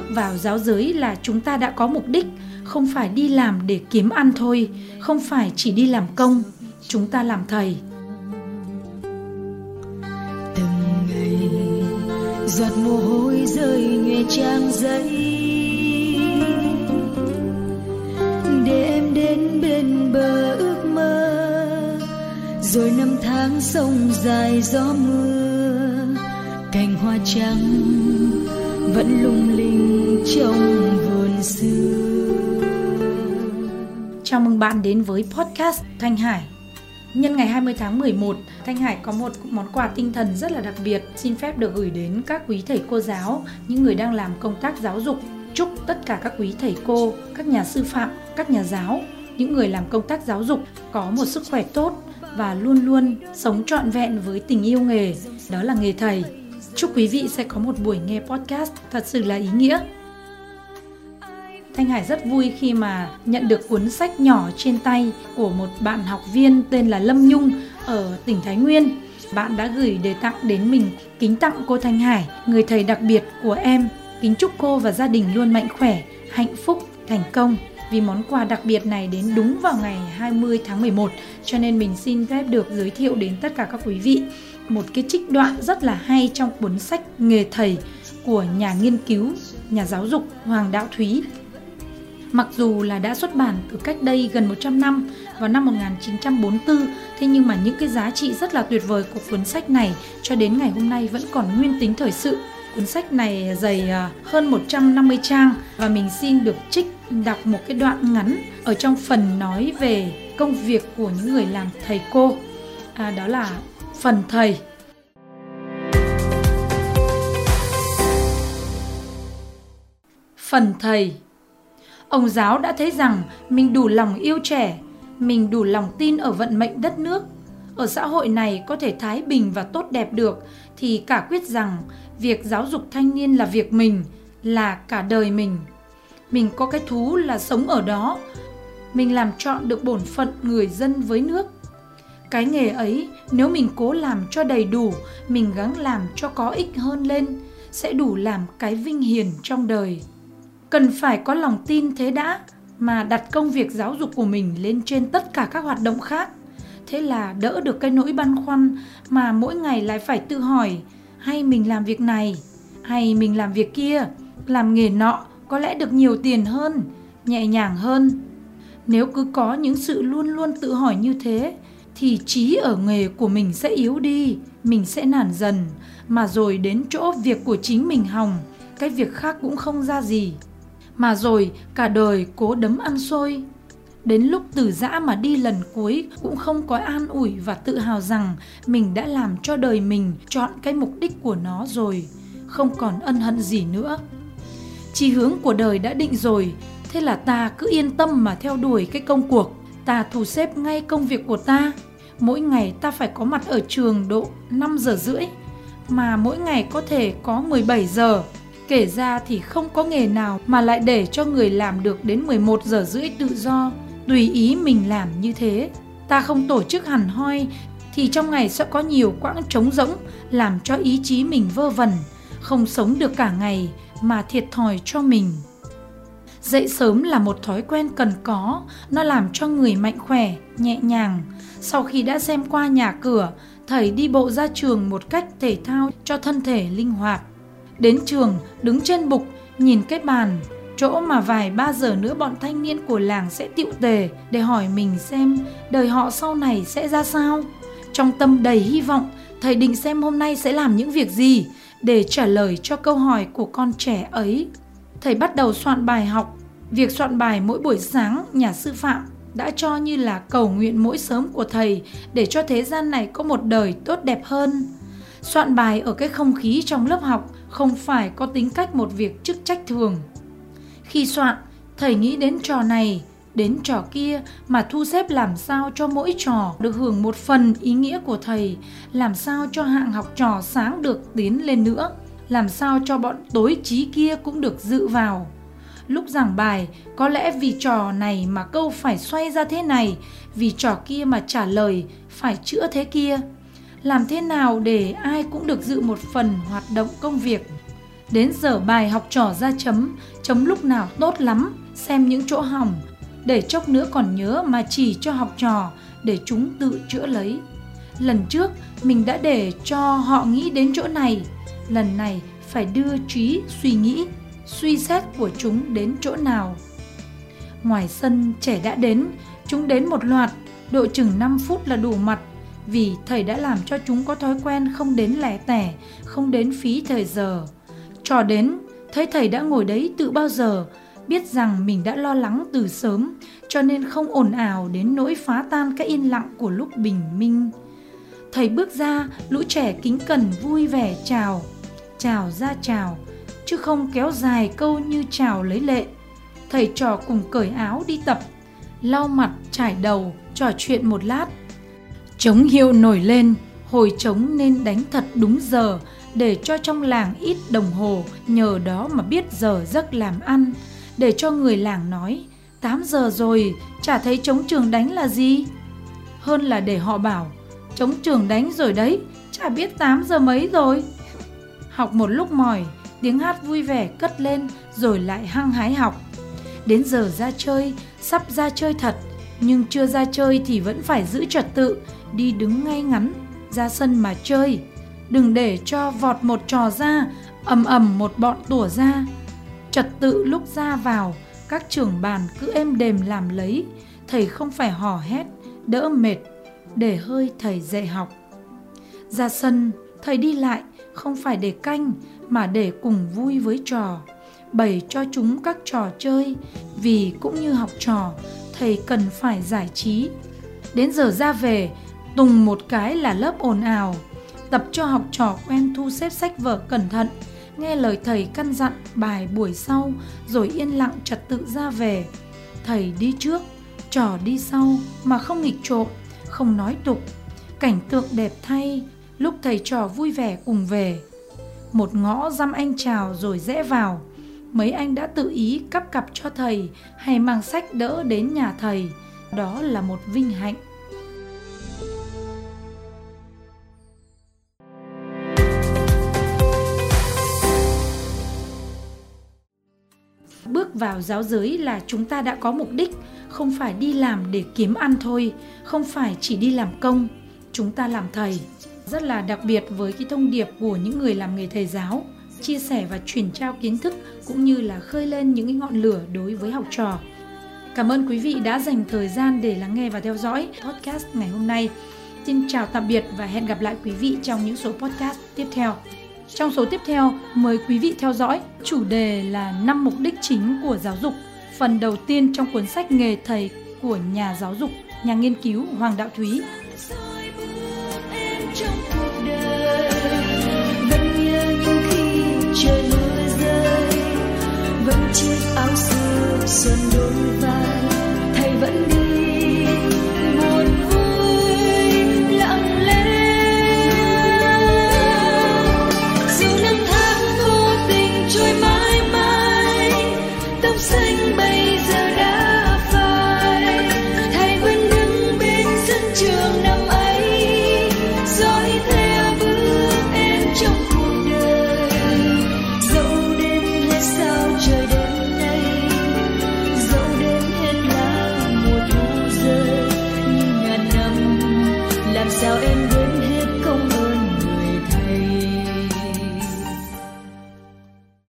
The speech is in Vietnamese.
bước vào giáo giới là chúng ta đã có mục đích không phải đi làm để kiếm ăn thôi, không phải chỉ đi làm công, chúng ta làm thầy. Từng ngày, giọt mồ hôi rơi nhòe trang giấy. Để em đến bên bờ ước mơ, rồi năm tháng sông dài gió mưa. Cành hoa trắng vẫn lung linh trong vườn xưa Chào mừng bạn đến với podcast Thanh Hải. Nhân ngày 20 tháng 11, Thanh Hải có một món quà tinh thần rất là đặc biệt xin phép được gửi đến các quý thầy cô giáo, những người đang làm công tác giáo dục. Chúc tất cả các quý thầy cô, các nhà sư phạm, các nhà giáo, những người làm công tác giáo dục có một sức khỏe tốt và luôn luôn sống trọn vẹn với tình yêu nghề, đó là nghề thầy. Chúc quý vị sẽ có một buổi nghe podcast thật sự là ý nghĩa. Thanh Hải rất vui khi mà nhận được cuốn sách nhỏ trên tay của một bạn học viên tên là Lâm Nhung ở tỉnh Thái Nguyên. Bạn đã gửi đề tặng đến mình kính tặng cô Thanh Hải, người thầy đặc biệt của em. Kính chúc cô và gia đình luôn mạnh khỏe, hạnh phúc, thành công. Vì món quà đặc biệt này đến đúng vào ngày 20 tháng 11 cho nên mình xin phép được giới thiệu đến tất cả các quý vị một cái trích đoạn rất là hay trong cuốn sách Nghề thầy của nhà nghiên cứu, nhà giáo dục Hoàng Đạo Thúy Mặc dù là đã xuất bản từ cách đây gần 100 năm vào năm 1944, thế nhưng mà những cái giá trị rất là tuyệt vời của cuốn sách này cho đến ngày hôm nay vẫn còn nguyên tính thời sự. Cuốn sách này dày à, hơn 150 trang và mình xin được trích đọc một cái đoạn ngắn ở trong phần nói về công việc của những người làm thầy cô. À, đó là phần thầy phần thầy Ông giáo đã thấy rằng mình đủ lòng yêu trẻ, mình đủ lòng tin ở vận mệnh đất nước. Ở xã hội này có thể thái bình và tốt đẹp được thì cả quyết rằng việc giáo dục thanh niên là việc mình, là cả đời mình. Mình có cái thú là sống ở đó. Mình làm chọn được bổn phận người dân với nước. Cái nghề ấy nếu mình cố làm cho đầy đủ, mình gắng làm cho có ích hơn lên, sẽ đủ làm cái vinh hiền trong đời. Cần phải có lòng tin thế đã mà đặt công việc giáo dục của mình lên trên tất cả các hoạt động khác. Thế là đỡ được cái nỗi băn khoăn mà mỗi ngày lại phải tự hỏi hay mình làm việc này hay mình làm việc kia làm nghề nọ có lẽ được nhiều tiền hơn nhẹ nhàng hơn? Nếu cứ có những sự luôn luôn tự hỏi như thế thì trí ở nghề của mình sẽ yếu đi mình sẽ nản dần mà rồi đến chỗ việc của chính mình hỏng cái việc khác cũng không ra gì mà rồi cả đời cố đấm ăn xôi. Đến lúc từ giã mà đi lần cuối cũng không có an ủi và tự hào rằng mình đã làm cho đời mình chọn cái mục đích của nó rồi, không còn ân hận gì nữa. Chỉ hướng của đời đã định rồi, thế là ta cứ yên tâm mà theo đuổi cái công cuộc. Ta thu xếp ngay công việc của ta. Mỗi ngày ta phải có mặt ở trường độ 5 giờ rưỡi, mà mỗi ngày có thể có 17 giờ Kể ra thì không có nghề nào mà lại để cho người làm được đến 11 giờ rưỡi tự do, tùy ý mình làm như thế. Ta không tổ chức hẳn hoi thì trong ngày sẽ có nhiều quãng trống rỗng làm cho ý chí mình vơ vẩn, không sống được cả ngày mà thiệt thòi cho mình. Dậy sớm là một thói quen cần có, nó làm cho người mạnh khỏe, nhẹ nhàng. Sau khi đã xem qua nhà cửa, thầy đi bộ ra trường một cách thể thao cho thân thể linh hoạt. Đến trường, đứng trên bục, nhìn cái bàn, chỗ mà vài ba giờ nữa bọn thanh niên của làng sẽ tiệu tề để hỏi mình xem đời họ sau này sẽ ra sao. Trong tâm đầy hy vọng, thầy định xem hôm nay sẽ làm những việc gì để trả lời cho câu hỏi của con trẻ ấy. Thầy bắt đầu soạn bài học. Việc soạn bài mỗi buổi sáng nhà sư phạm đã cho như là cầu nguyện mỗi sớm của thầy để cho thế gian này có một đời tốt đẹp hơn. Soạn bài ở cái không khí trong lớp học không phải có tính cách một việc chức trách thường. Khi soạn, thầy nghĩ đến trò này, đến trò kia mà thu xếp làm sao cho mỗi trò được hưởng một phần ý nghĩa của thầy, làm sao cho hạng học trò sáng được tiến lên nữa, làm sao cho bọn tối trí kia cũng được dự vào. Lúc giảng bài, có lẽ vì trò này mà câu phải xoay ra thế này, vì trò kia mà trả lời phải chữa thế kia làm thế nào để ai cũng được dự một phần hoạt động công việc Đến giờ bài học trò ra chấm, chấm lúc nào tốt lắm, xem những chỗ hỏng, để chốc nữa còn nhớ mà chỉ cho học trò để chúng tự chữa lấy. Lần trước mình đã để cho họ nghĩ đến chỗ này, lần này phải đưa trí suy nghĩ, suy xét của chúng đến chỗ nào. Ngoài sân trẻ đã đến, chúng đến một loạt, độ chừng 5 phút là đủ mặt vì thầy đã làm cho chúng có thói quen không đến lẻ tẻ, không đến phí thời giờ. Trò đến, thấy thầy đã ngồi đấy từ bao giờ, biết rằng mình đã lo lắng từ sớm, cho nên không ồn ào đến nỗi phá tan cái yên lặng của lúc bình minh. Thầy bước ra, lũ trẻ kính cẩn vui vẻ chào, chào ra chào, chứ không kéo dài câu như chào lấy lệ. Thầy trò cùng cởi áo đi tập, lau mặt, trải đầu, trò chuyện một lát. Trống hiệu nổi lên, hồi trống nên đánh thật đúng giờ để cho trong làng ít đồng hồ, nhờ đó mà biết giờ giấc làm ăn, để cho người làng nói 8 giờ rồi, chả thấy trống trường đánh là gì. Hơn là để họ bảo, trống trường đánh rồi đấy, chả biết 8 giờ mấy rồi. Học một lúc mỏi, tiếng hát vui vẻ cất lên rồi lại hăng hái học. Đến giờ ra chơi, sắp ra chơi thật, nhưng chưa ra chơi thì vẫn phải giữ trật tự, đi đứng ngay ngắn, ra sân mà chơi. Đừng để cho vọt một trò ra, ầm ầm một bọn tủa ra. Trật tự lúc ra vào, các trưởng bàn cứ êm đềm làm lấy, thầy không phải hò hét, đỡ mệt, để hơi thầy dạy học. Ra sân, thầy đi lại không phải để canh mà để cùng vui với trò, bày cho chúng các trò chơi, vì cũng như học trò, thầy cần phải giải trí. Đến giờ ra về, tùng một cái là lớp ồn ào, tập cho học trò quen thu xếp sách vở cẩn thận, nghe lời thầy căn dặn bài buổi sau rồi yên lặng trật tự ra về. Thầy đi trước, trò đi sau mà không nghịch trộm, không nói tục. Cảnh tượng đẹp thay, lúc thầy trò vui vẻ cùng về. Một ngõ dăm anh chào rồi rẽ vào. Mấy anh đã tự ý cắp cặp cho thầy hay mang sách đỡ đến nhà thầy. Đó là một vinh hạnh. bước vào giáo giới là chúng ta đã có mục đích, không phải đi làm để kiếm ăn thôi, không phải chỉ đi làm công chúng ta làm thầy rất là đặc biệt với cái thông điệp của những người làm nghề thầy giáo chia sẻ và truyền trao kiến thức cũng như là khơi lên những cái ngọn lửa đối với học trò. Cảm ơn quý vị đã dành thời gian để lắng nghe và theo dõi podcast ngày hôm nay. Xin chào tạm biệt và hẹn gặp lại quý vị trong những số podcast tiếp theo. Trong số tiếp theo, mời quý vị theo dõi chủ đề là năm mục đích chính của giáo dục, phần đầu tiên trong cuốn sách Nghề thầy của nhà giáo dục, nhà nghiên cứu Hoàng Đạo Thúy. Vẫn